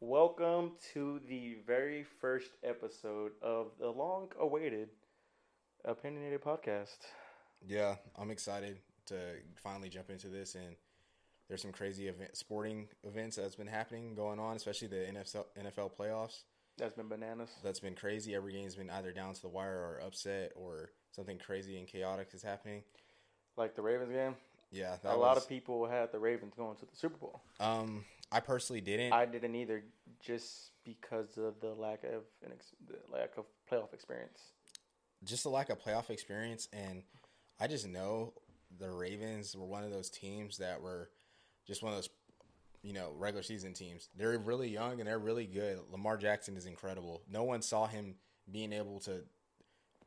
Welcome to the very first episode of the long awaited Opinionated Podcast. Yeah, I'm excited to finally jump into this and there's some crazy event, sporting events that's been happening going on, especially the NFL NFL playoffs. That's been bananas. That's been crazy. Every game's been either down to the wire or upset or something crazy and chaotic is happening. Like the Ravens game. Yeah, a lot of people had the Ravens going to the Super Bowl. Um, I personally didn't. I didn't either, just because of the lack of an ex- the lack of playoff experience. Just the lack of playoff experience, and I just know the Ravens were one of those teams that were just one of those, you know, regular season teams. They're really young and they're really good. Lamar Jackson is incredible. No one saw him being able to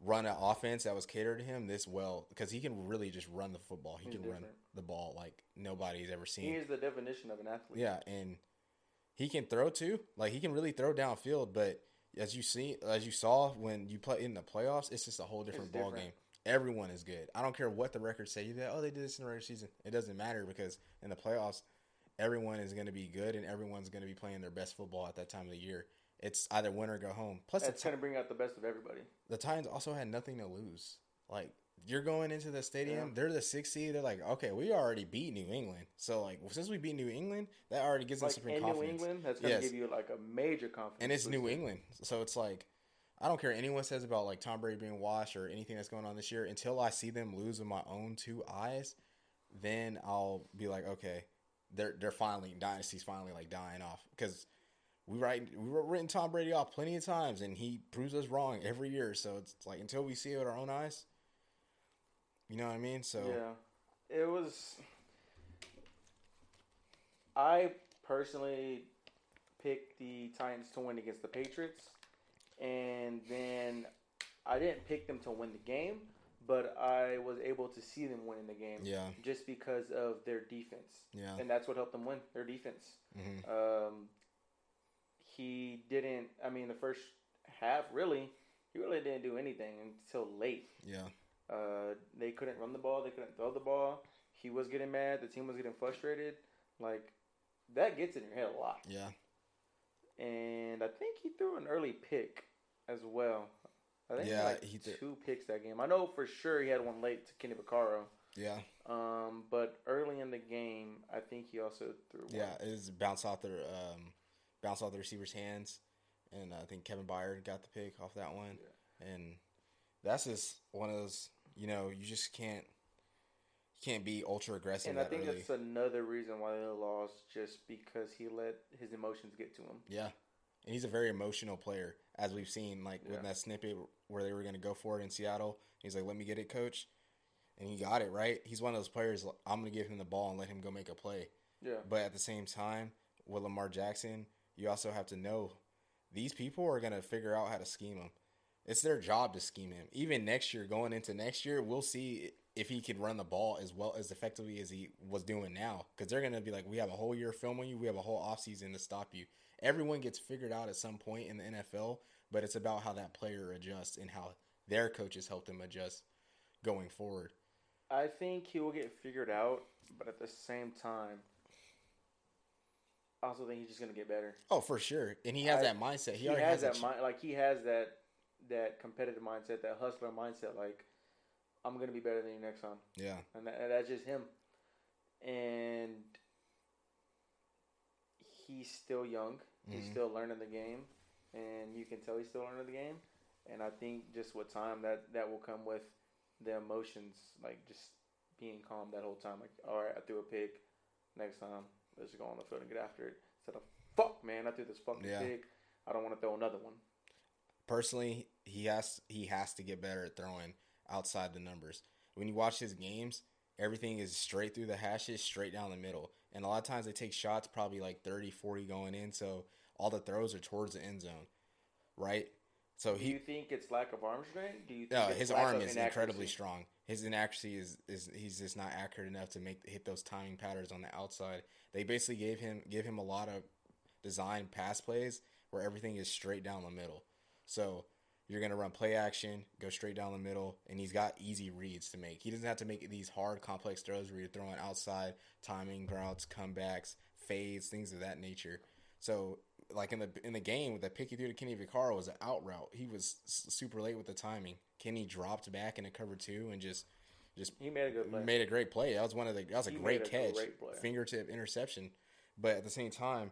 run an offense that was catered to him this well because he can really just run the football. He He's can different. run the ball like nobody's ever seen. He is the definition of an athlete. Yeah, and he can throw too. Like he can really throw downfield, but as you see, as you saw when you play in the playoffs, it's just a whole different It's ball different. game. Everyone is good. I don't care what the records say. You that oh they did this in the regular season. It doesn't matter because in the playoffs, everyone is going to be good and everyone's going to be playing their best football at that time of the year. It's either win or go home. Plus, it's going to bring out the best of everybody. the Titans also had nothing to lose. Like you're going into the stadium, Yeah. they're the sixth seed. They're like, okay, we already beat New England. So like since we beat New England, that already gives us Like some in New. England, that's going to Yes. give you like a major confidence. and it's New. England, so it's like I don't care what anyone says about like Tom Brady being washed or anything that's going on this year. Until I see them lose with my own two eyes, then I'll be like, okay, they're they're finally dynasty's finally like dying off because we write we were written Tom Brady off plenty of times and he proves us wrong every year. So it's like until we see it with our own eyes, you know what I mean? So Yeah, it was. I personally picked the Titans to win against the Patriots, and then I didn't pick them to win the game, but I was able to see them winning the game yeah, just because of their defense, yeah, and that's what helped them win. Their defense. hmm Um, he didn't. I mean, the first half really, he really didn't do anything until late. yeah, Uh, they couldn't run the ball. They couldn't throw the ball. He was getting mad. The team was getting frustrated. Like that gets in your head a lot. yeah. And I think he threw an early pick as well. I think Yeah, like he threw- two picks that game. I know for sure he had one late to Kenny Vaccaro. Yeah, Um, but early in the game, I think he also threw. One. yeah. It was bounce off their um, bounce off the receiver's hands, and I think Kevin Byard got the pick off that one. And that's just one of those. You know, you just can't you can't be ultra aggressive And I think early. that's another reason why they lost, just because he let his emotions get to him. Yeah, and he's a very emotional player, as we've seen, like Yeah. with that snippet where they were going to go for it in Seattle. He's like, "Let me get it, coach," and he got it right. He's one of those players. I'm going to give him the ball and let him go make a play. Yeah. But at the same time, with Lamar Jackson, you also have to know these people are going to figure out how to scheme him. It's their job to scheme him. Even next year, going into next year, we'll see if he can run the ball as well as effectively as he was doing now. Because they're going to be like, we have a whole year film on you. We have a whole offseason to stop you. Everyone gets figured out at some point in the NFL, but it's about how that player adjusts and how their coaches help them adjust going forward. I think he will get figured out, but at the same time, I also think he's just gonna get better. Oh, for sure. And he has I- that mindset. He, He, already has has, that mind, like he has that that competitive mindset, that hustler mindset. Like I'm gonna be better than you next time, Yeah. and, that, and that's just him. And he's still young. He's Mhm. still learning the game, and you can tell he's still learning the game. And I think just with time, that that will come with the emotions, like just being calm that whole time. Like, all right, I threw a pick. Next time, let's just go on the field and get after it. Instead of oh, fuck, man, I threw this fucking Yeah. pick. I don't want to throw another one. personally he has he has to get better at throwing outside the numbers when you watch his games everything is straight through the hashes straight down the middle and a lot of times they take shots probably like 30 40 going in so all the throws are towards the end zone right so Do he you think it's lack of arm strength? Do you think no, his arm is inaccuracy? incredibly strong. His inaccuracy is, is he's just not accurate enough to make hit those timing patterns on the outside. They basically gave him give him a lot of design pass plays where everything is straight down the middle. So you're gonna run play action, go straight down the middle, and he's got easy reads to make. He doesn't have to make these hard, complex throws where you're throwing outside, timing routes, comebacks, fades, things of that nature. So like in the in the game, with the pick he threw to Kenny Vaccaro was an out route. He was super late with the timing. Kenny dropped back in a cover two and just just He made a good play. made a great play. That was one of the that was a He great a catch, great fingertip interception. But at the same time,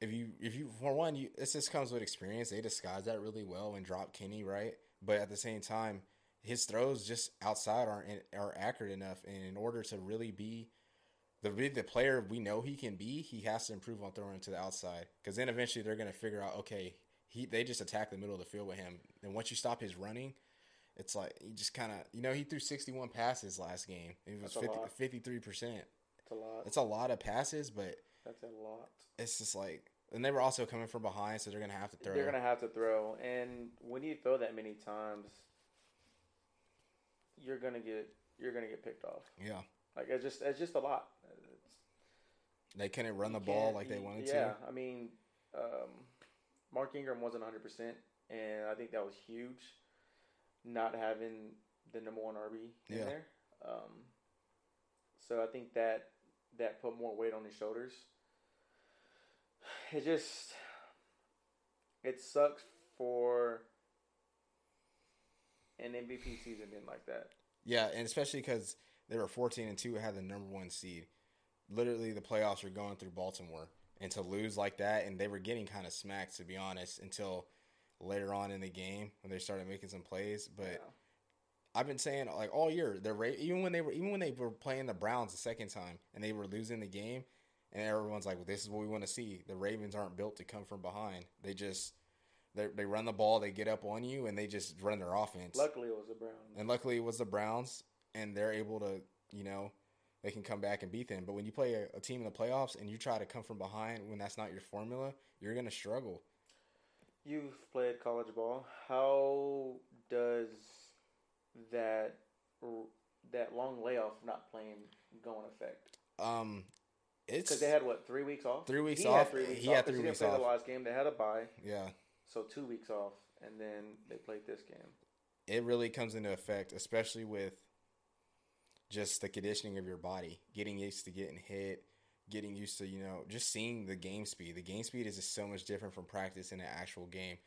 if you if you for one, you this just comes with experience. They disguise that really well and drop Kenny right. But at the same time, his throws just outside aren't are accurate enough. And in order to really be the be the player we know he can be, he has to improve on throwing to the outside. Because then eventually they're going to figure out, okay, he they just attack the middle of the field with him. And once you stop his running, it's like he just kind of you know he threw 61 passes last game. It was That's a 50, lot. 53 percent. It's a lot. It's a lot of passes, but That's a lot. it's just like and they were also coming from behind, so they're gonna have to throw. They're gonna have to throw, and when you throw that many times, you're gonna get you're gonna get picked off. yeah, Like it's just it's just a lot. It's, they couldn't run the ball like they wanted yeah, to. Yeah, I mean, um, Mark Ingram wasn't 100, percent and I think that was huge, not having the number one RB in Yeah. there. Um, so I think that that put more weight on his shoulders. It just it sucks for an MVP season being like that. Yeah, and especially because they were 14 and two, had the number one seed. Literally, the playoffs were going through Baltimore, and to lose like that, and they were getting kind of smacked to be honest until later on in the game when they started making some plays. But Yeah. I've been saying like all year, the Ra- even when they were even when they were playing the Browns the second time and they were losing the game, and everyone's like, well, "This is what we want to see." The Ravens aren't built to come from behind. They just they they run the ball, they get up on you, and they just run their offense. Luckily, it was the Browns. And luckily, it was the Browns, and they're able to, you know, they can come back and beat them. But when you play a, a team in the playoffs and you try to come from behind when that's not your formula, you're gonna struggle. You've played college ball. How does that that long layoff not playing go in effect? Um, it's Because they had what three weeks off? Three weeks he off. Had three weeks He off had three weeks off. The last game they had a bye, yeah. so two weeks off, and then they played this game. it really comes into effect, especially with just the conditioning of your body, getting used to getting hit, getting used to, you know, just seeing the game speed. The game speed is just so much different from practice in an actual game.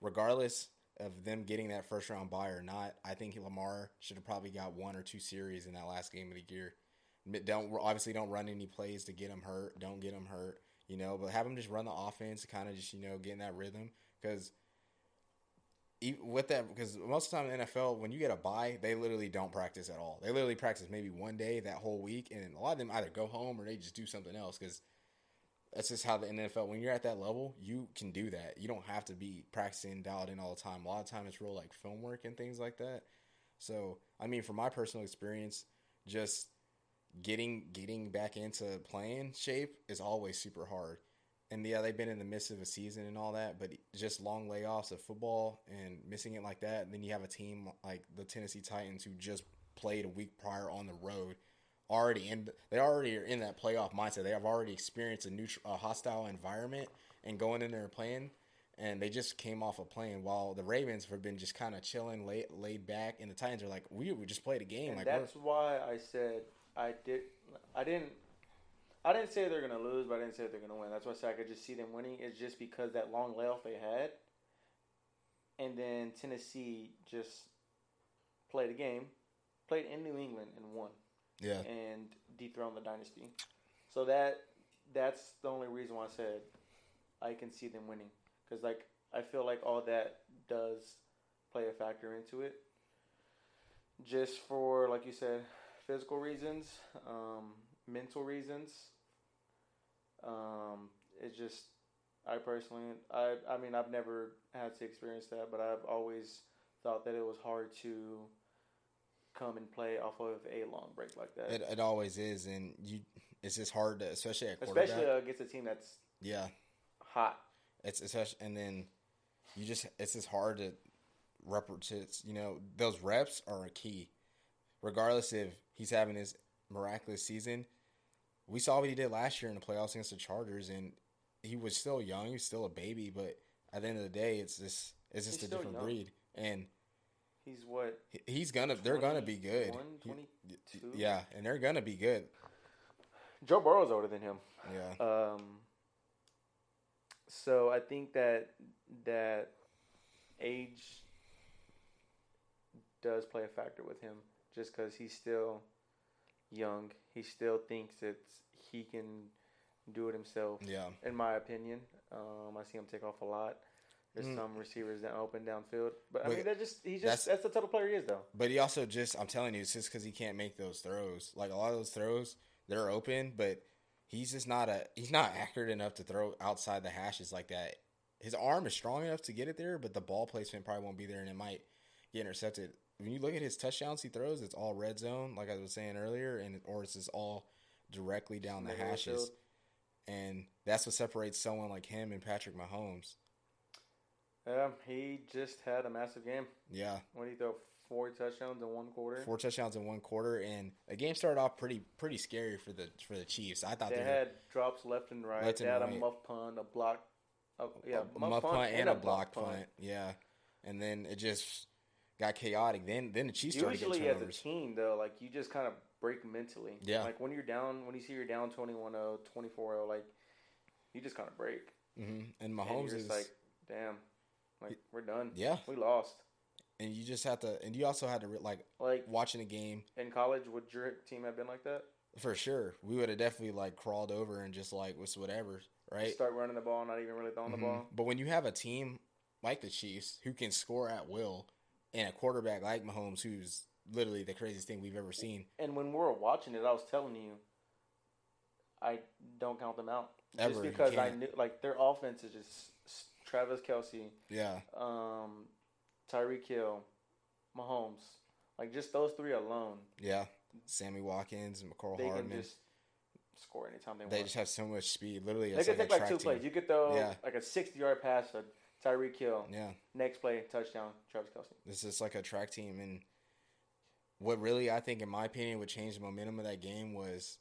Regardless of them getting that first round bye or not, I think Lamar should have probably got one or two series in that last game of the year. Don't obviously don't run any plays to get him hurt. Don't get him hurt, you know, but have him just run the offense, kind of just you know get in that rhythm because with that because most of the time in the NFL when you get a bye they literally don't practice at all. They literally practice maybe one day that whole week and a lot of them either go home or they just do something else because that's just how the NFL when you're at that level you can do that. You don't have to be practicing dialed in all the time. A lot of time it's real like film work and things like that. So I mean from my personal experience just getting getting back into playing shape is always super hard and yeah, they've been in the midst of a season and all that, but just long layoffs of football and missing it like that. And then you have a team like the Tennessee Titans who just played a week prior on the road, already in they already are in that playoff mindset. They have already experienced a neutral, a hostile environment and going in there and playing. And they just came off of plane. while the Ravens have been just kind of chilling, laid, laid back, and the Titans are like, we, we just played a game. And like that's why I said I did. I didn't. I didn't say they're gonna lose, but I didn't say they're gonna win. That's why I said I could just see them winning. It's just because that long layoff they had, and then Tennessee just played a game, played in New England and won, yeah, and dethroned the dynasty. So that that's the only reason why I said I can see them winning because like I feel like all that does play a factor into it. Just for like you said, physical reasons, um, mental reasons. Um, it's just I personally I I mean I've never had to experience that, but I've always thought that it was hard to come and play off of a long break like that. it, it always is, and you it's just hard to, especially at especially uh, against a team that's yeah, hot. It's especially, and then you just it's just hard to replicate. You know, those reps are a key. Regardless if he's having his miraculous season, we saw what he did last year in the playoffs against the Chargers, and he was still young. He was still a baby, but at the end of the day, it's just it's just He's a different young. breed, and He's what he's gonna they're gonna be good. 21, He- 22? yeah, and they're gonna be good. Joe Burrow's older than him. Yeah, Um, So I think that that age does play a factor with him, just because he's still young. He still thinks it's he can do it himself. Yeah. In my opinion, um, I see him take off a lot. There's Mm. some receivers that open downfield, but I But mean, they're just he's that's- just that's the type of player he is, though. But he also just, I'm telling you, it's just because he can't make those throws. Like a lot of those throws, they're open, but he's just not a, he's not accurate enough to throw outside the hashes like that. His arm is strong enough to get it there, but the ball placement probably won't be there and it might get intercepted. When you look at his touchdowns he throws, it's all red zone, like I was saying earlier, and or it's just all directly down the Middle of the hashes. And that's what separates someone like him and Patrick Mahomes. Um, he just had a massive game. Yeah. What did he throw? Four touchdowns in one quarter. four touchdowns in one quarter, and the game started off pretty pretty scary for the for the Chiefs. I thought They they, were had drops left and right. Left they and had right. a muff punt, a block. A, yeah, a muff punt and a block punt. punt. Yeah, and then it just got chaotic. Then then the Chiefs started Usually, as a team, though, like you just kind of break mentally. Yeah. Like when you're down, when you see you're down 21-0, 24-0, like you just kind of break. hmm And And Mahomes you're is like, damn, like we're done. yeah, We lost. and you just have to, and you also had to like Like watching a game in college, would your team have been like that? for sure. We would have definitely like crawled over and just like was whatever, right? Start running the ball, not even really throwing Mhm. the ball. But when you have a team like the Chiefs who can score at will, and a quarterback like Mahomes who's literally the craziest thing we've ever seen. And when we were watching it, I was telling you, I don't count them out Ever, just because I knew like their offense is just Travis Kelce, Yeah, um, Tyreek Hill, Mahomes, like just those three alone, yeah. Sammy Watkins and Mecole they Hardman. can just score anytime they, They want. They just have so much speed. Literally, they could like take a like two plays. You could throw Yeah. like a sixty-yard pass to Tyreek Hill. Yeah, Next play, touchdown, Travis Kelce. it's just like a track team. And what really, I think, in my opinion, would change the momentum of that game was,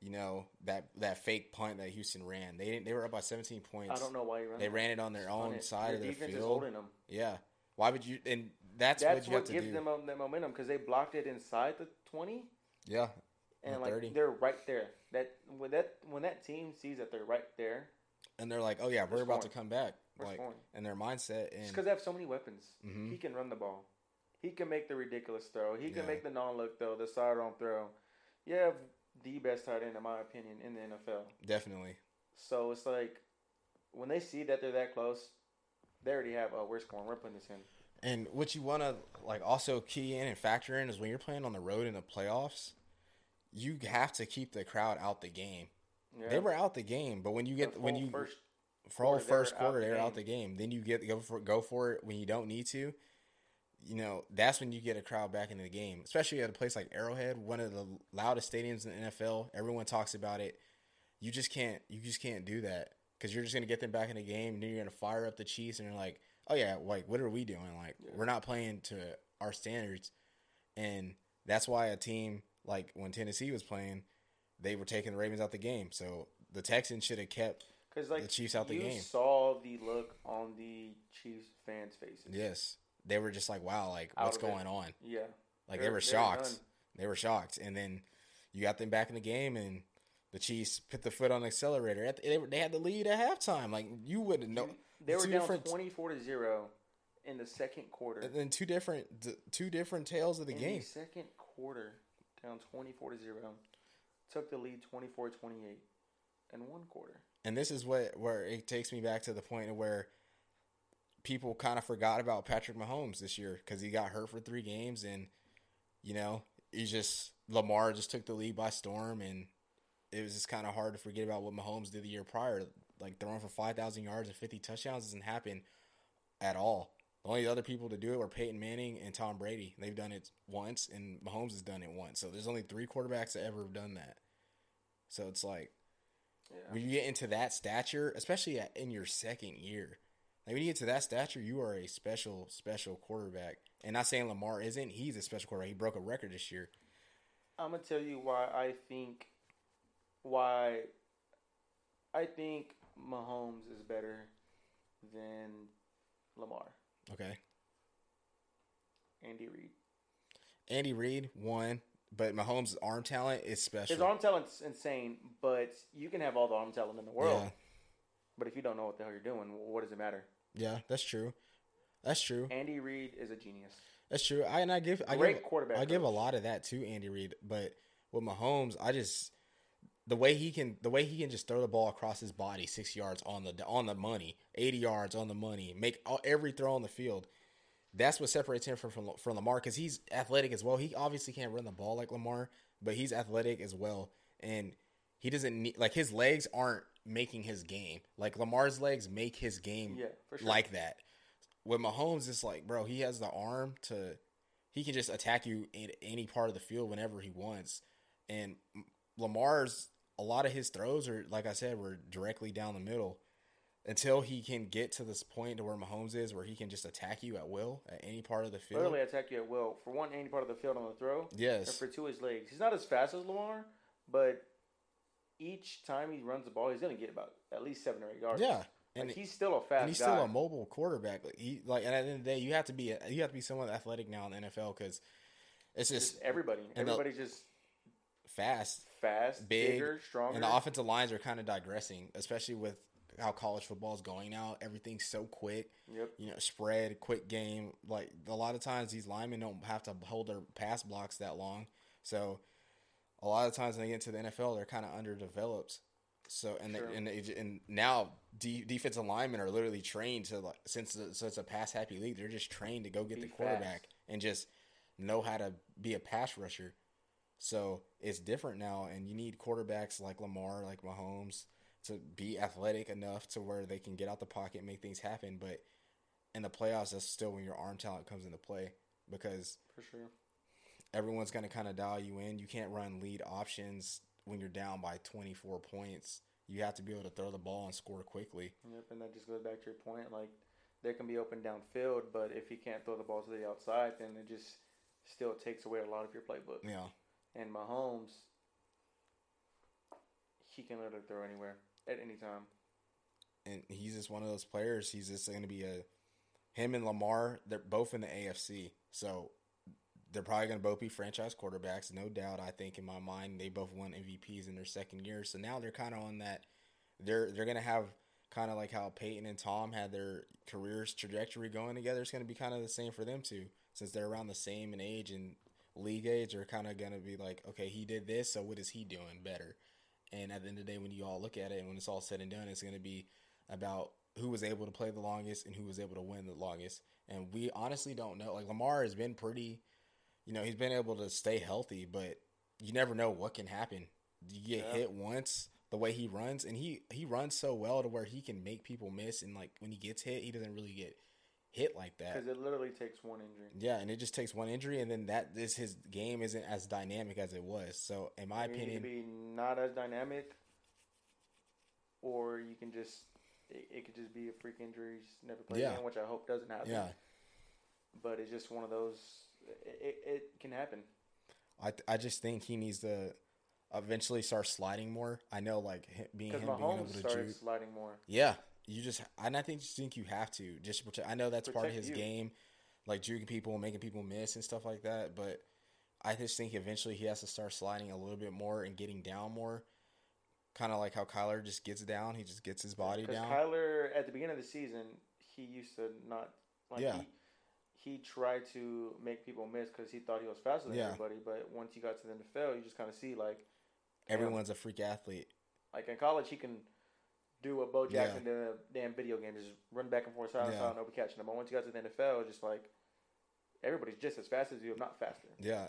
you know, that that fake punt that Houston ran. They didn't. They were up by 17 points. I don't know why you. It. They ran it on their Just own side Your of their defense is field. holding them. Yeah. Why would you? And that's, That's what you what have to gives do. them that momentum because they blocked it inside the twenty. yeah. and like 30. they're right there. That when that when that team sees that they're right there, And they're like, oh yeah, we're We're about to come back. We're Like, and their mindset Just because they have so many weapons, Mhm. he can run the ball. He can make the ridiculous throw. He can Yeah. make the non-look throw, the sidearm throw. You have the best tight end, in my opinion, in the NFL. definitely. So it's like when they see that they're that close, they already have. Oh, we're scoring. We're putting this in. And what you want to like also key in and factor in is when you're playing on the road in the playoffs, you have to keep the crowd out the game. Yeah. They were out the game, but when you get when you first, for all quarter, they were first quarter the they're out the game, then you get go for go for it when you don't need to. You know that's when you get a crowd back into the game, especially at a place like Arrowhead, one of the loudest stadiums in the NFL. Everyone talks about it. You just can't you just can't do that because you're just gonna get them back in the game, and then you're gonna fire up the Chiefs, and you're like, oh yeah, like what are we doing? Like Yeah. we're not playing to our standards, and that's why a team like when Tennessee was playing, they were taking the Ravens out the game. So the Texans should have kept because like the Chiefs out the you game. saw the look on the Chiefs fans' faces. Yes, they were just like, wow, like Out what's of it. going on? Yeah. Like They're- they were shocked. They were shocked, and then you got them back in the game, and the Chiefs put the foot on the accelerator. They, had the lead at halftime. Like you wouldn't know. They were down different- twenty-four to zero in the second quarter. And then two different, two different tales of the in game. the second quarter, down twenty-four to zero, took the lead 24-28 in one quarter. And this is what where it takes me back to the point of where people kind of forgot about Patrick Mahomes this year because he got hurt for three games, and you know he just Lamar just took the lead by storm, and it was just kind of hard to forget about what Mahomes did the year prior, like throwing for five thousand yards and fifty touchdowns doesn't happen at all. The only other people to do it were Peyton Manning and Tom Brady. They've done it once, and Mahomes has done it once. So there's only three quarterbacks that ever have done that. So it's like Yeah. when you get into that stature, especially at, in your second year, like when you get to that stature, you are a special, special quarterback. And not saying Lamar isn't; he's a special quarterback. He broke a record this year. I'm gonna tell you why I think why I think Mahomes is better than Lamar. Okay, Andy Reid. Andy Reid won, but Mahomes' arm talent is special. His arm talent's insane, but you can have all the arm talent in the world. Yeah. But if you don't know what the hell you're doing, what does it matter? Yeah, that's true. That's true. Andy Reid is a genius. That's true. I and I give I Great give quarterback. I give a lot of that to Andy Reid, but with Mahomes, I just the way he can the way he can just throw the ball across his body six yards on the on the money, eighty yards on the money, make all, every throw on the field. That's what separates him from from, from Lamar because he's athletic as well. He obviously can't run the ball like Lamar, but he's athletic as well, and he doesn't need like his legs aren't making his game. Like Lamar's legs make his game Yeah, sure. like that. With Mahomes, it's like, bro, he has the arm to, he can just attack you in any part of the field whenever he wants. And Lamar's, a lot of his throws are, like I said, were directly down the middle. Until he can get to this point to where Mahomes is, where he can just attack you at will at any part of the field. Literally attack you at will. For one, any part of the field on the throw. Yes. And for two, his legs. He's not as fast as Lamar, but each time he runs the ball, he's gonna get about at least seven or eight yards. Yeah. And, Like, he's still a fast and he's guy. still a mobile quarterback. Like he like, and at the end of the day, you have to be you have to be somewhat athletic now in the NFL because it's just just everybody. and the- Everybody's just fast. fast, Big, bigger, stronger. And the offensive lines are kind of digressing, especially with how college football is going now. Everything's so quick, yep. you know, spread, quick game. Like a lot of times, these linemen don't have to hold their pass blocks that long. So a lot of times when they get into the NFL, they're kind of underdeveloped. So and Sure. they, and they, and now de- defensive linemen are literally trained to like since the, so it's a pass happy league, they're just trained to go get Be the quarterback fast. and just know how to be a pass rusher. So it's different now, and you need quarterbacks like Lamar, like Mahomes, to be athletic enough to where they can get out the pocket and make things happen. But in the playoffs, that's still when your arm talent comes into play because For sure. everyone's going to kind of dial you in. You can't run lead options when you're down by 24 points. You have to be able to throw the ball and score quickly. Yep, and that just goes back to your point. Like, there can be open downfield, but if you can't throw the ball to the outside, then it just still takes away a lot of your playbook. Yeah. And Mahomes, he can literally throw anywhere at any time. and he's just one of those players. He's just going to be a him and Lamar. They're both in the AFC, so they're probably going to both be franchise quarterbacks, no doubt. I think in my mind, they both won MVPs in their second year, so now they're kind of on that. They're they're going to have kind of like how Peyton and Tom had their careers trajectory going together. It's going to be kind of the same for them too, since they're around the same in age and league age. They're kind of going to be like, okay, he did this, so what is he doing better? And at the end of the day, when you all look at it and when it's all said and done, it's going to be about who was able to play the longest and who was able to win the longest. And we honestly don't know. Like Lamar has been pretty, you know, he's been able to stay healthy, but you never know what can happen. You get Yeah. hit once, the way he runs, and he he runs so well to where he can make people miss. And like when he gets hit, he doesn't really get hit like that. Because it literally takes one injury. Yeah, and it just takes one injury, and then that this his game isn't as dynamic as it was. So, in my you opinion, be not as dynamic, or you can just it, it could just be a freak injury, never play Yeah. again, which I hope doesn't happen. yeah, But it's just one of those. It, it, it can happen. I I just think he needs to eventually start sliding more. I know, like hi- being him being able Mahomes to started juke. sliding more. Yeah, you just and I think just think you have to just protect. I know that's part of his you. game, like juking people making people miss and stuff like that. But I just think eventually he has to start sliding a little bit more and getting down more. Kind of like how Kyler just gets down, he just gets his body down. Kyler, at the beginning of the season, he used to not like Yeah. he, he tried to make people miss because he thought he was faster than Yeah. everybody. But once he got to the NFL, you just kind of see like damn, Everyone's a freak athlete. like in college he can do what Bo Yeah. Jackson did in the damn video game, just run back and forth side to side, nobody catching them. But once you got to the NFL, it's just like everybody's just as fast as you, if not faster. Yeah,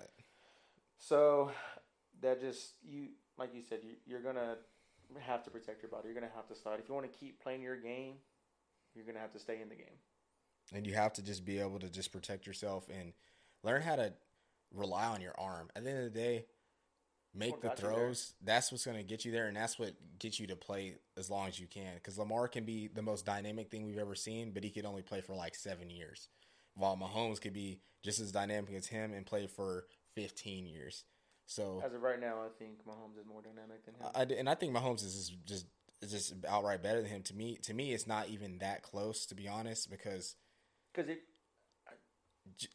So that just you like you said, you, you're gonna have to protect your body. You're gonna have to slide if you want to keep playing your game. You're gonna have to stay in the game. and you have to just be able to just protect yourself and learn how to rely on your arm. At the end of the day, make the got you there? throws. That's what's going to get you there, and that's what gets you to play as long as you can. Because Lamar can be the most dynamic thing we've ever seen, but he could only play for like seven years, while Mahomes could be just as dynamic as him and play for fifteen years. So As of right now, I think Mahomes is more dynamic than him. I, and I think Mahomes is just, just is just outright better than him. To me, to me, it's not even that close, to be honest, because. Because it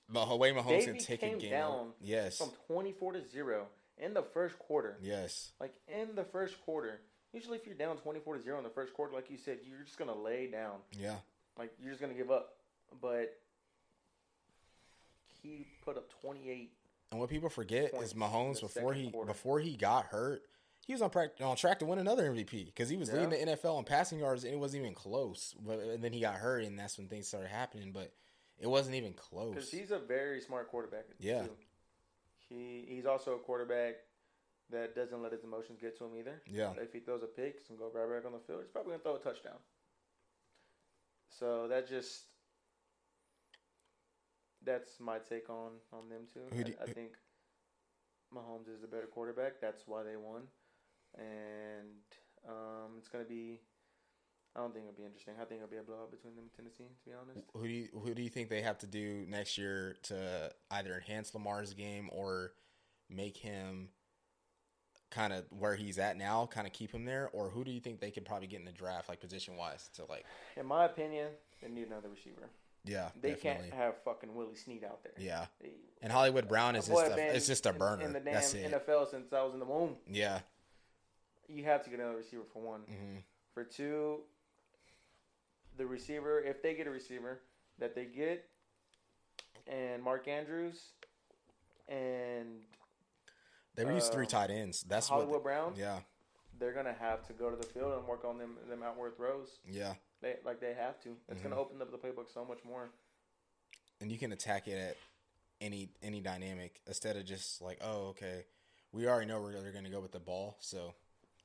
The way Mahomes can take a game. down Yes. from 24 to zero in the first quarter. Yes. Like in the first quarter, Usually, if you're down 24 to 0 in the first quarter, like you said, you're just going to lay down. Yeah. Like, you're just going to give up. But he put up 28. And what people forget is Mahomes before he quarter. before he got hurt, he was on prac- on track to win another MVP because he was Yeah. leading the NFL in passing yards and it wasn't even close. But and then he got hurt and that's when things started happening. But it wasn't even close. Because he's a very smart quarterback. Yeah. too. He, he's also a quarterback that doesn't let his emotions get to him either. Yeah. If he throws a pick, and go right back on the field. He's probably going to throw a touchdown. So that just that's my take on on them too. I, I think Mahomes is the better quarterback. That's why they won, and um, it's going to be. I don't think it'll be interesting. I think it'll be a blowout between them and Tennessee. To be honest, Who do you who do you think they have to do next year to either enhance Lamar's game or make him kind of where he's at now, kind of keep him there, or who do you think they could probably get in the draft, like position wise, to like in my opinion, they need another receiver. yeah, They definitely. can't have fucking Willie Snead out there. yeah. He- And Hollywood Brown is just a, it's just a burner. in the damn. NFL since I was in the womb. Yeah. You have to get another receiver for one. hmm For two, the receiver, if they get a receiver that they get, and Mark Andrews and They were used three Um, tight ends. That's Hollywood what. Brown, They, yeah. they're gonna have to go to the field and work on them them outward throws. Yeah. They like they have to. It's Mhm. gonna open up the playbook so much more. And you can attack it at any any dynamic instead of just like, oh, okay, we already know where they're going to go with the ball, so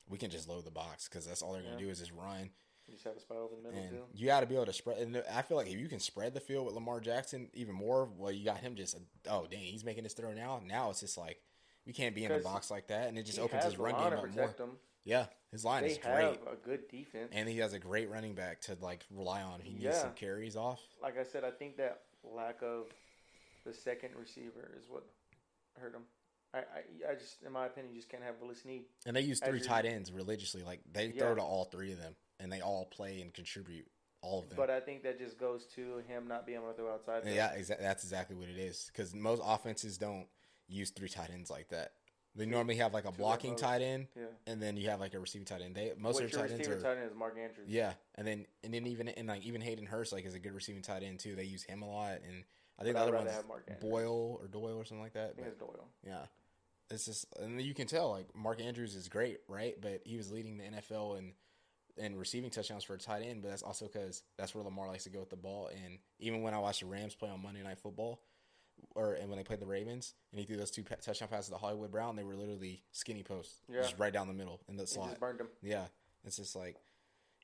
we can just load the box because that's all they're going Yeah. to do is just run. You just have a spot over the middle And too. you got to be able to spread. And I feel like if you can spread the field with Lamar Jackson even more, well, you got him just oh dang, he's making this throw now. Now it's just like we can't be in the box like that, and it just opens his run game up more. them. Yeah, his line They is great, a good defense. and he has a great running back to like rely on. He needs Yeah. some carries off. like I said, I think that lack of the second receiver is what hurt him. I, I, I just, in my opinion, just can't have Willis Snead. And they use three tight ends religiously. Like they Yeah. throw to all three of them, and they all play and contribute. All of them. But I think that just goes to him not being able to throw outside. yeah, exa- that's exactly what it is. Because most offenses don't use three tight ends like that. They normally have like a Two blocking tight end, yeah. and then you have like a receiving tight end. They most Which of their your tight ends are tight end is Mark Andrews. yeah, and then and then even and like even Hayden Hurst like is a good receiving tight end too. They use him a lot, and I think But the I'd other one's Boyle or Doyle or something like I that. think But it's Doyle. yeah, it's just and you can tell like Mark Andrews is great, right? But he was leading the NFL in and receiving touchdowns for a tight end. But that's also because that's where Lamar likes to go with the ball. And even when I watched the Rams play on Monday Night Football, or and when they played the Ravens, and he threw those two pa- touchdown passes to Hollywood Brown, they were literally skinny posts, Yeah. just right down the middle in the He slot. just burned him. Yeah, it's just like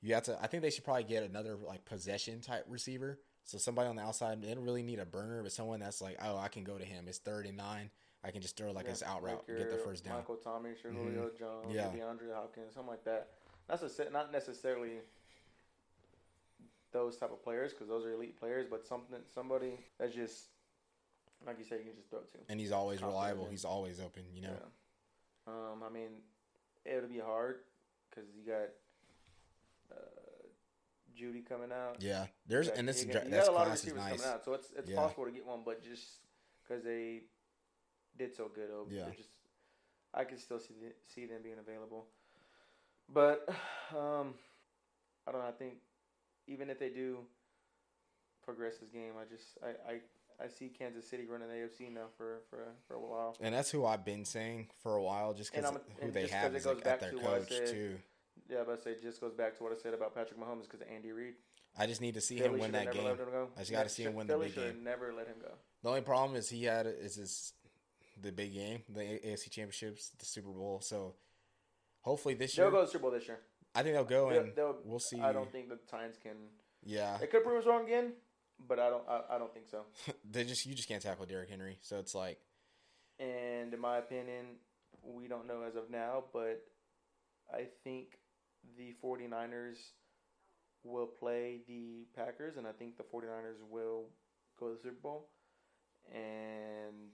you have to. I think they should probably get another like possession type receiver. So somebody on the outside, they don't really need a burner, but someone that's like, oh, I can go to him. It's third and nine. I can just throw like Yeah, this out route, like get the first down. Michael Thomas, your Mhm. Julio Jones, Yeah. your DeAndre Hopkins, something like that. That's a not necessarily those type of players because those are elite players, but something somebody that's just like you said, you can just throw to. And he's always Confident reliable. He's always open. You know. Yeah. Um, I mean, it'll be hard because you got uh, Jeudy coming out. Yeah. There's got- and this you got, dra- you got a lot of receivers nice. coming out, so it's it's Yeah. possible to get one, but just because they did so good, it'll- Yeah. just I can still see the, see them being available. But um, I don't know. I think even if they do progress this game, I just I, I, I see Kansas City running the AFC now for for for a while. And that's who I've been saying for a while, just because who they have it is goes like, back at their to coach said too. Yeah, but I say it just goes back to what I said about Patrick Mahomes because of Andy Reid. I just need to see Philly him win that game. let him go. I just gotta see him win the Philly big should game. Never let him go. The only problem is he had is his the big game, the AFC Championships, the Super Bowl. So hopefully this year, They'll go to the Super Bowl this year. I think they'll go They'll- and they'll- we'll see. I don't think the Titans can. Yeah, it could prove us wrong again, but I don't. I, I don't think so. they just you just can't tackle Derrick Henry. So it's like And in my opinion, we don't know as of now, but I think the 49ers will play the Packers, and I think the 49ers will go to the Super Bowl. And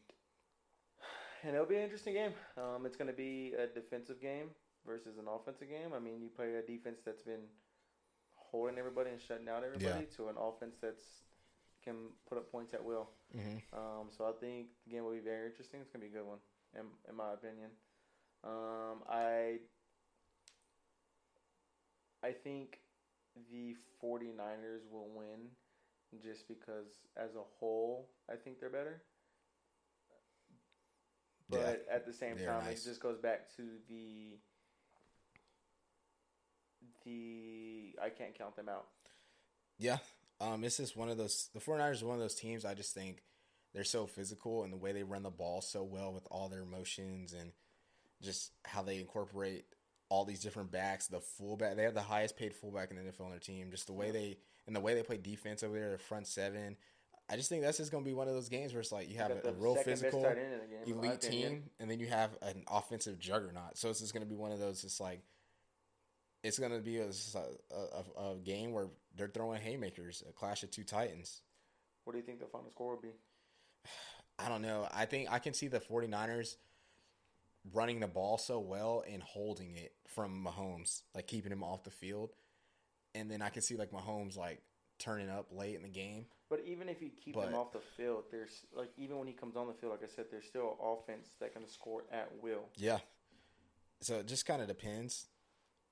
and it'll be an interesting game. Um, it's going to be a defensive game versus an offensive game. I mean, you play a defense that's been holding everybody and shutting out everybody to an offense that's can put up points at will. mhm. Um, so I think the game will be very interesting. It's gonna be a good one, in, in my opinion. Um, I I think the 49ers will win just because as a whole, I think they're better. But at the same time, nice. it just goes back to the the I can't count them out. Yeah. Um, it's just one of those. The 49ers is one of those teams. I just think they're so physical and the way they run the ball so well with all their motions and just how they incorporate all these different backs. The fullback, they have the highest paid fullback in the NFL on their team. Just the way they and the way they play defense over there, the front seven. I just think that's just going to be one of those games where it's like you have a, a real physical, tight end in the game, elite team, and then you have an offensive juggernaut. So it's just going to be one of those. It's like it's going to be a, a, a, a game where they're throwing haymakers, a clash of two titans. What do you think the final score will be? I don't know. I think I can see the 49ers running the ball so well and holding it from Mahomes, like keeping him off the field. And then I can see like Mahomes like turning up late in the game. But even if you keep him off the field, there's like even when he comes on the field, like I said, there's still offense that can score at will. Yeah. So it just kind of depends.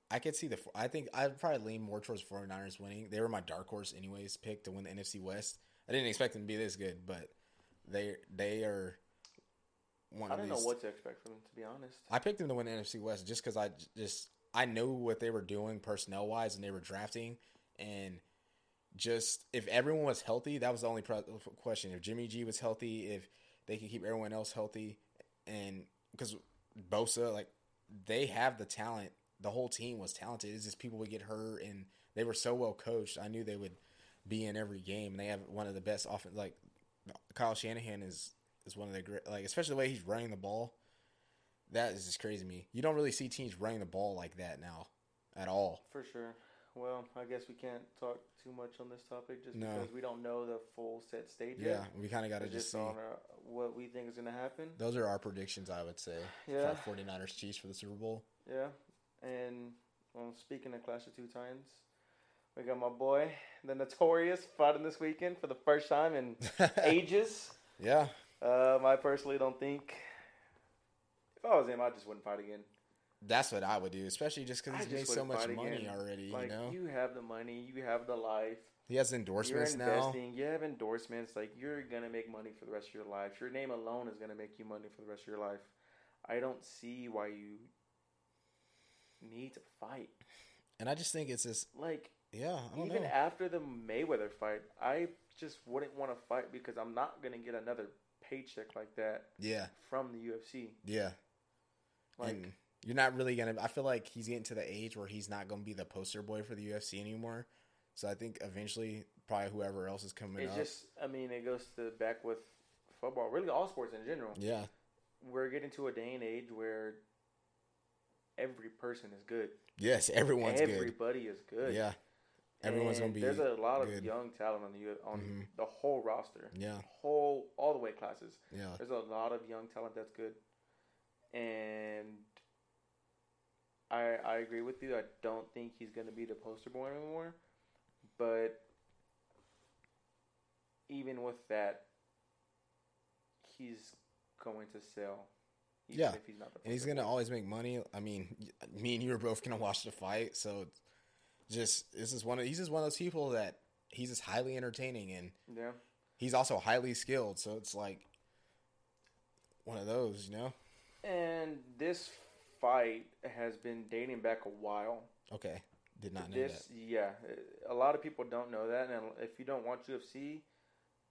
I could see the. I think I'd probably lean more towards 49ers winning. They were my dark horse, anyways, pick to win the NFC West. I didn't expect them to be this good, but they they are one I don't know what to expect from them, to be honest. I picked them to win the NFC West just because I just I knew what they were doing personnel wise and they were drafting and just if everyone was healthy, that was the only question. If Jimmy G was healthy, if they could keep everyone else healthy, and because Bosa, like they have the talent, the whole team was talented. It's just people would get hurt and they were so well coached. I knew they would be in every game, and they have one of the best offense. Like Kyle Shanahan is is one of the great, like especially the way he's running the ball. That is just crazy to me. You don't really see teams running the ball like that now, at all. For sure. Well, I guess we can't talk too much on this topic just No. because we don't know the full set stage Yeah, yet. we kind of got to just just see. our, what we think is going to happen. Those are our predictions, I would say. Yeah. For 49ers Chiefs for the Super Bowl. Yeah. And well, speaking of Clash of Two Titans, we got my boy, the Notorious, fighting this weekend for the first time in ages. yeah. Um, I personally don't think. If I was him, I just wouldn't fight again. That's what I would do, especially just because he's made so much money again. already, Like you know? you have the money, you have the life. He has endorsements You're endorsements now. investing. You have endorsements. Like you're gonna make money for the rest of your life. Your name alone is gonna make you money for the rest of your life. I don't see why you need to fight. And I just think it's just, Like yeah, I don't even know. after the Mayweather fight, I just wouldn't want to fight because I'm not gonna get another paycheck like that yeah, from the UFC. yeah. Like and you're not really to, I feel like he's getting to the age where he's not going to be the poster boy for the UFC anymore. So I think eventually, probably whoever else is coming it's up. just. I mean, it goes to back with football. Really, all sports in general. yeah, We're getting to a day and age where every person is good. yes, everyone's good. Everybody is good. Yeah, everyone's gonna be. There's a lot of good. young talent on the on Mhm. the whole roster, Yeah, whole all the way classes. yeah. There's a lot of young talent that's good, and I I agree with you. I don't think he's going to be the poster boy anymore, but even with that, he's going to sell. Even Yeah. if he's not the And he's gonna always make money. I mean, me and you are both gonna watch the fight, so just this is one of he's just one of those people that he's just highly entertaining and yeah. he's also highly skilled. So it's like one of those, you know? And this fight has been dating back a while. Okay, did not know this, yeah, a lot of people don't know that, and if you don't watch UFC,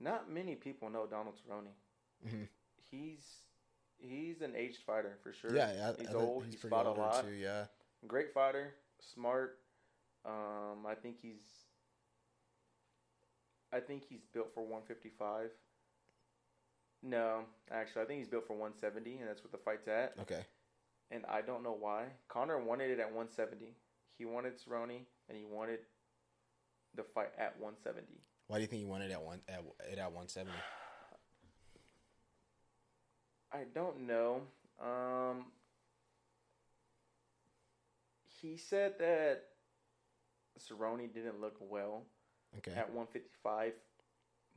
not many people know Donald Cerrone. Mhm. He's he's an aged fighter for sure. that. Yeah, he's I old. He's He's, fought a lot. too. Yeah, Great fighter, smart. Um, I think he's. I think he's built for 155. No, actually, I think he's built for 170, and that's what the fight's at. okay, and I don't know why. Conor wanted it at 170. He wanted Cerrone, and he wanted the fight at 170. why do you think he wanted at one at it at one seventy? I don't know. Um, he said that Cerrone didn't look well Okay, at 155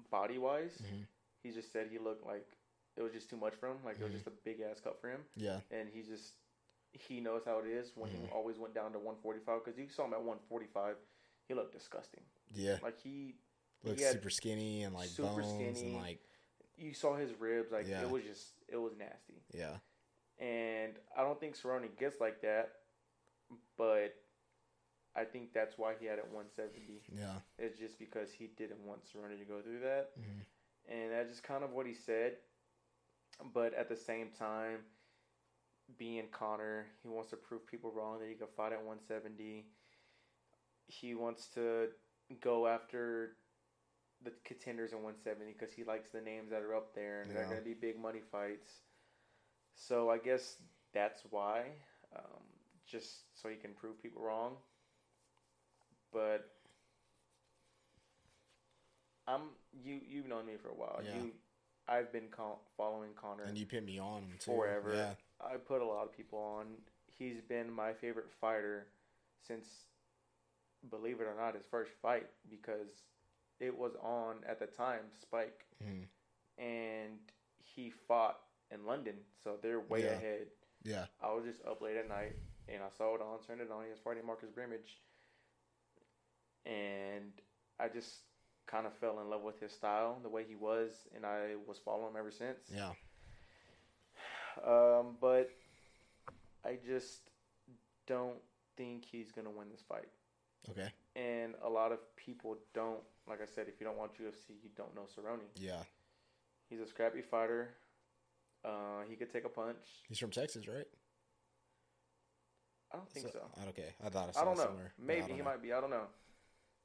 body wise. Mhm. He just said he looked like it was just too much for him. Like it was Mhm. just a big ass cut for him, yeah, and he just he knows how it is when he Mhm. always went down to 145 because you saw him at 145, he looked disgusting. Yeah, Like he, looks had super skinny and like super bones skinny. and like you saw his ribs, like Yeah. it was just, it was nasty. yeah, And I don't think Cerrone gets like that, but I think that's why he had it 170. yeah, It's just because he didn't want Cerrone to go through that. Mhm. And that's just kind of what he said. But at the same time, being Conor, he wants to prove people wrong that he can fight at 170. He wants to go after the contenders in 170 because he likes the names that are up there and they're going to be big money fights. So I guess that's why, um, just so he can prove people wrong. But I'm you you've known me for a while. Yeah. You I've been con- following Conor. and you put me on him too. Forever. Yeah, I put a lot of people on. He's been my favorite fighter since, believe it or not, his first fight because it was on at the time Spike, Mhm. and he fought in London, so they're way Yeah. ahead. yeah, I was just up late at night and I saw it on, turned it on. He was fighting Marcus Brimage, and I just kind of fell in love with his style, the way he was, and I was following him ever since. yeah, Um, but I just don't think he's gonna win this fight. Okay, And a lot of people don't. Like I said, if you don't watch UFC, you don't know Cerrone. yeah. He's a scrappy fighter. Uh, he could take a punch. He's from Texas, right? I don't think so. Okay, I thought I I don't know. somewhere. Maybe don't he know. might be. I don't know.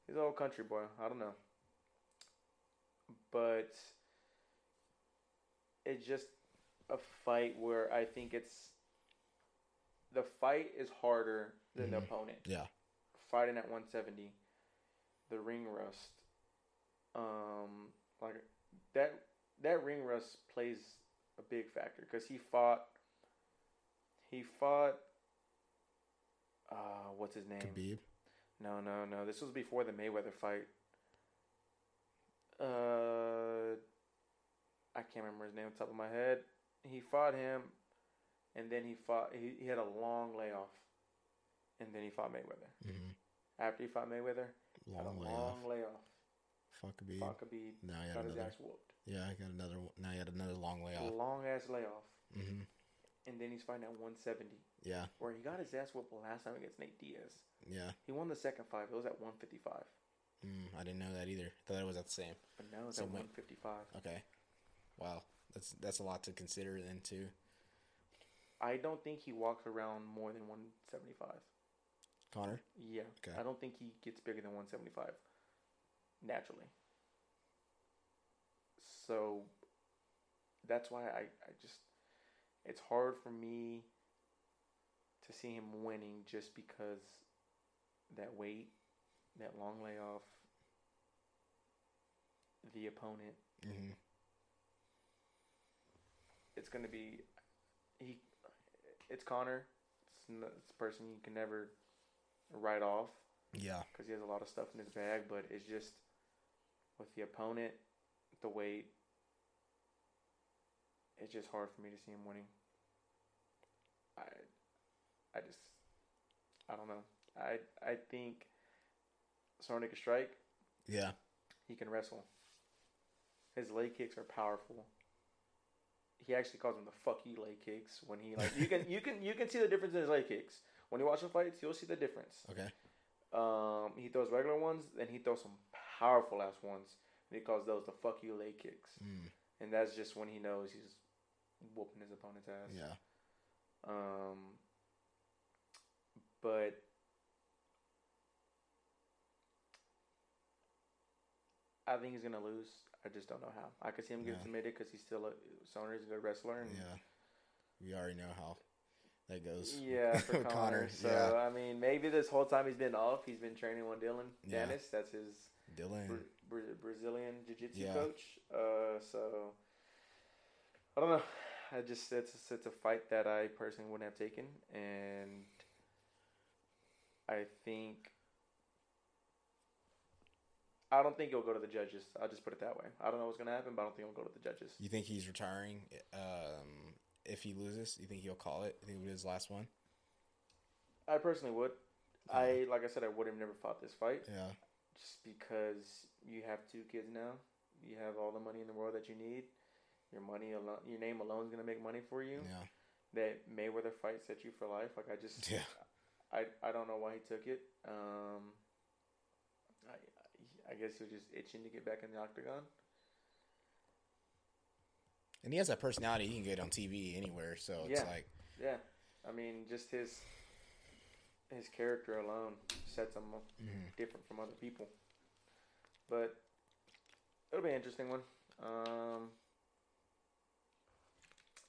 He's an old country boy. I don't know. But it's just a fight where I think it's the fight is harder than the Mhm. opponent. Yeah, Fighting at 170, the ring rust, um, like that. That ring rust plays a big factor because he fought. He fought. Uh, what's his name? Khabib. No, no, no. This was before the Mayweather fight. Uh, I can't remember his name on top of my head. He fought him, and then he fought. He, he had a long layoff, and then he fought Mayweather. hmm After he fought Mayweather, had Long a layoff. long layoff. Fuck Khabib. Fought Khabib, Now he had got his another. ass whooped. Yeah, I got another. one- Now he had another long layoff. A long ass layoff, hmm and then he's fighting at 170, Yeah, where he got his ass whooped last time against Nate Diaz. yeah. He won the second fight. It was at 155, Mm, I didn't know that either. Thought it was at the same. but now it's So at 155. Okay. Wow, that's that's a lot to consider then too. I don't think he walks around more than 175. Conor. Yeah. Okay. I don't think he gets bigger than 175 naturally. So that's why I, I just it's hard for me to see him winning just because that weight, that long layoff, the opponent, hmm it's going to be he it's Conor. It's, n- it's a person you can never write off. Yeah, because he has a lot of stuff in his bag, but it's just with the opponent, the weight, it's just hard for me to see him winning. I, I just, I don't know. I I think Cerrone can strike. yeah, He can wrestle. His leg kicks are powerful. He actually calls them the "fuck you" leg kicks when he like you can you can you can see the difference in his leg kicks when you watch the fights. You'll see the difference. okay, Um, he throws regular ones, then he throws some powerful ass ones. And he calls those the fuck you leg kicks. mm, And that's just when he knows he's whooping his opponent's ass. yeah, Um, but I think he's gonna lose. I just don't know how. I could see him get Yeah. submitted because he's still a Cerrone's a good wrestler. And yeah. We already know how that goes. Yeah, for with Conor. So yeah, I mean, maybe this whole time he's been off, he's been training with Dillon Yeah. Danis. That's his Dillon. Bra- Bra- Brazilian jiu-jitsu Yeah. coach. Uh, so I don't know. I just it's it's a fight that I personally wouldn't have taken, and I think I don't think he'll go to the judges. I'll just put it that way. I don't know what's gonna happen, but I don't think he'll go to the judges. You think he's retiring? Um, if he loses, you think he'll call it? You think it'll be his last one? I personally would. I like I said, I would have never fought this fight Yeah. just because you have two kids now. You have all the money in the world that you need. Your money alone, your name alone is gonna make money for you. Yeah. That Mayweather fight set you for life. Like I just, Yeah. I I don't know why he took it. Um, I I guess he was just itching to get back in the octagon. And he has that personality. He can get on TV anywhere. So it's Yeah. like, Yeah, I mean, just his his character alone sets him mhm. different from other people. But it'll be an interesting one. Um,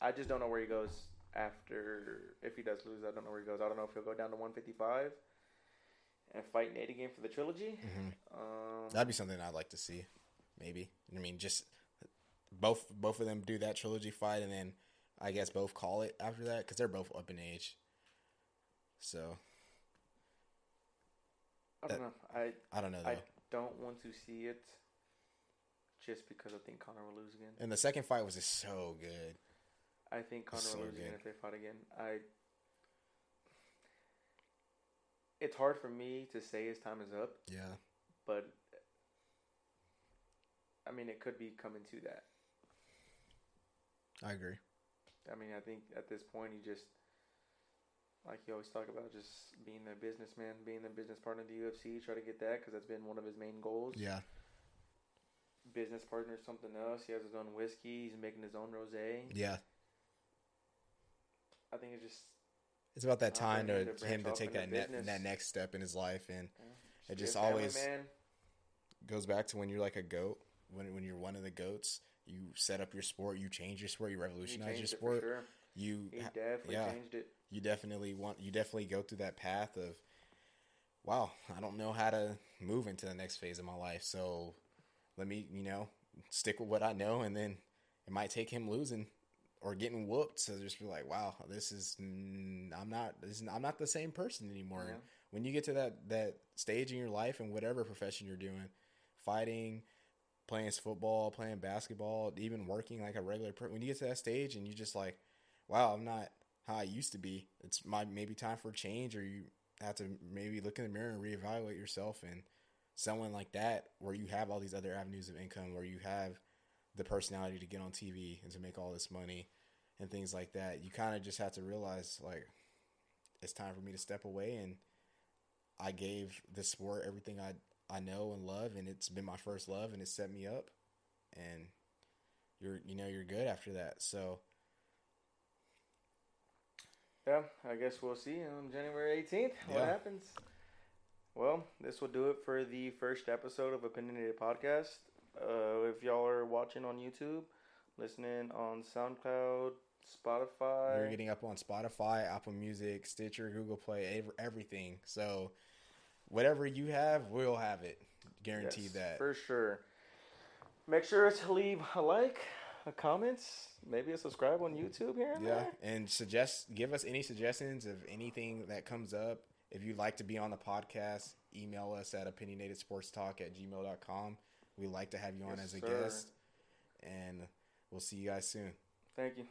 I just don't know where he goes after if he does lose. I don't know where he goes. I don't know if he'll go down to 155 and fight Nate again for the trilogy. Mhm. Um, that'd be something I'd like to see. Maybe. I mean, just both both of them do that trilogy fight, and then I guess both call it after that because they're both up in age. So I don't uh, know. I I don't know though. I don't want to see it just because I think Conor will lose again. and the second fight was just so good. I think Conor So will lose again if they fight again. I. It's hard for me to say his time is up, Yeah. but I mean it could be coming to that. I agree. I mean I think at this point he just, like you always talk about, just being the businessman, being the business partner of the UFC, try to get that because that's been one of his main goals. Yeah. Business partner something else. He has his own whiskey. He's making his own rosé. Yeah. I think it's just It's about that Time for to him to him to take that ne- that next step in his life, and you know, It just always- man. goes back to when you're like a goat. When when you're one of the goats, you set up your sport, you change your sport, you revolutionize your changed it for sport. sure. You He definitely yeah. changed it. you definitely want you definitely go through that path of wow i don't know how to move into the next phase of my life so let me you know stick with what i know and then it might take him losing or getting whooped to just be like wow this is mm, i'm not this is, i'm not the same person anymore Yeah. when you get to that that stage in your life and whatever profession you're doing fighting playing football playing basketball even working like a regular person when you get to that stage and you just like wow i'm not how I used to be. It's my maybe time for change, or you have to maybe look in the mirror and reevaluate yourself. And someone like that, where you have all these other avenues of income, where you have the personality to get on TV and to make all this money and things like that, you kind of just have to realize like it's time for me to step away. And I gave this sport everything I I know and love, and it's been my first love, and it set me up. And you're you know you're good after that. So Yeah, I guess we'll see on January 18th what Yeah. happens. Well, this will do it for the first episode of Opinionated Podcast. Uh, if y'all are watching on YouTube, listening on SoundCloud, Spotify, We're getting up on Spotify, Apple Music, Stitcher, Google Play, everything. So whatever you have, we'll have it. Guaranteed Yes, that. for sure. Make sure to leave a like, a comment, maybe a subscribe on YouTube here and Yeah, there. and suggest give us any suggestions of anything that comes up. If you'd like to be on the podcast, email us at opinionatedsportstalk at gmail.com. We'd like to have you on Yes, as a sir. guest. And we'll see you guys soon. Thank you.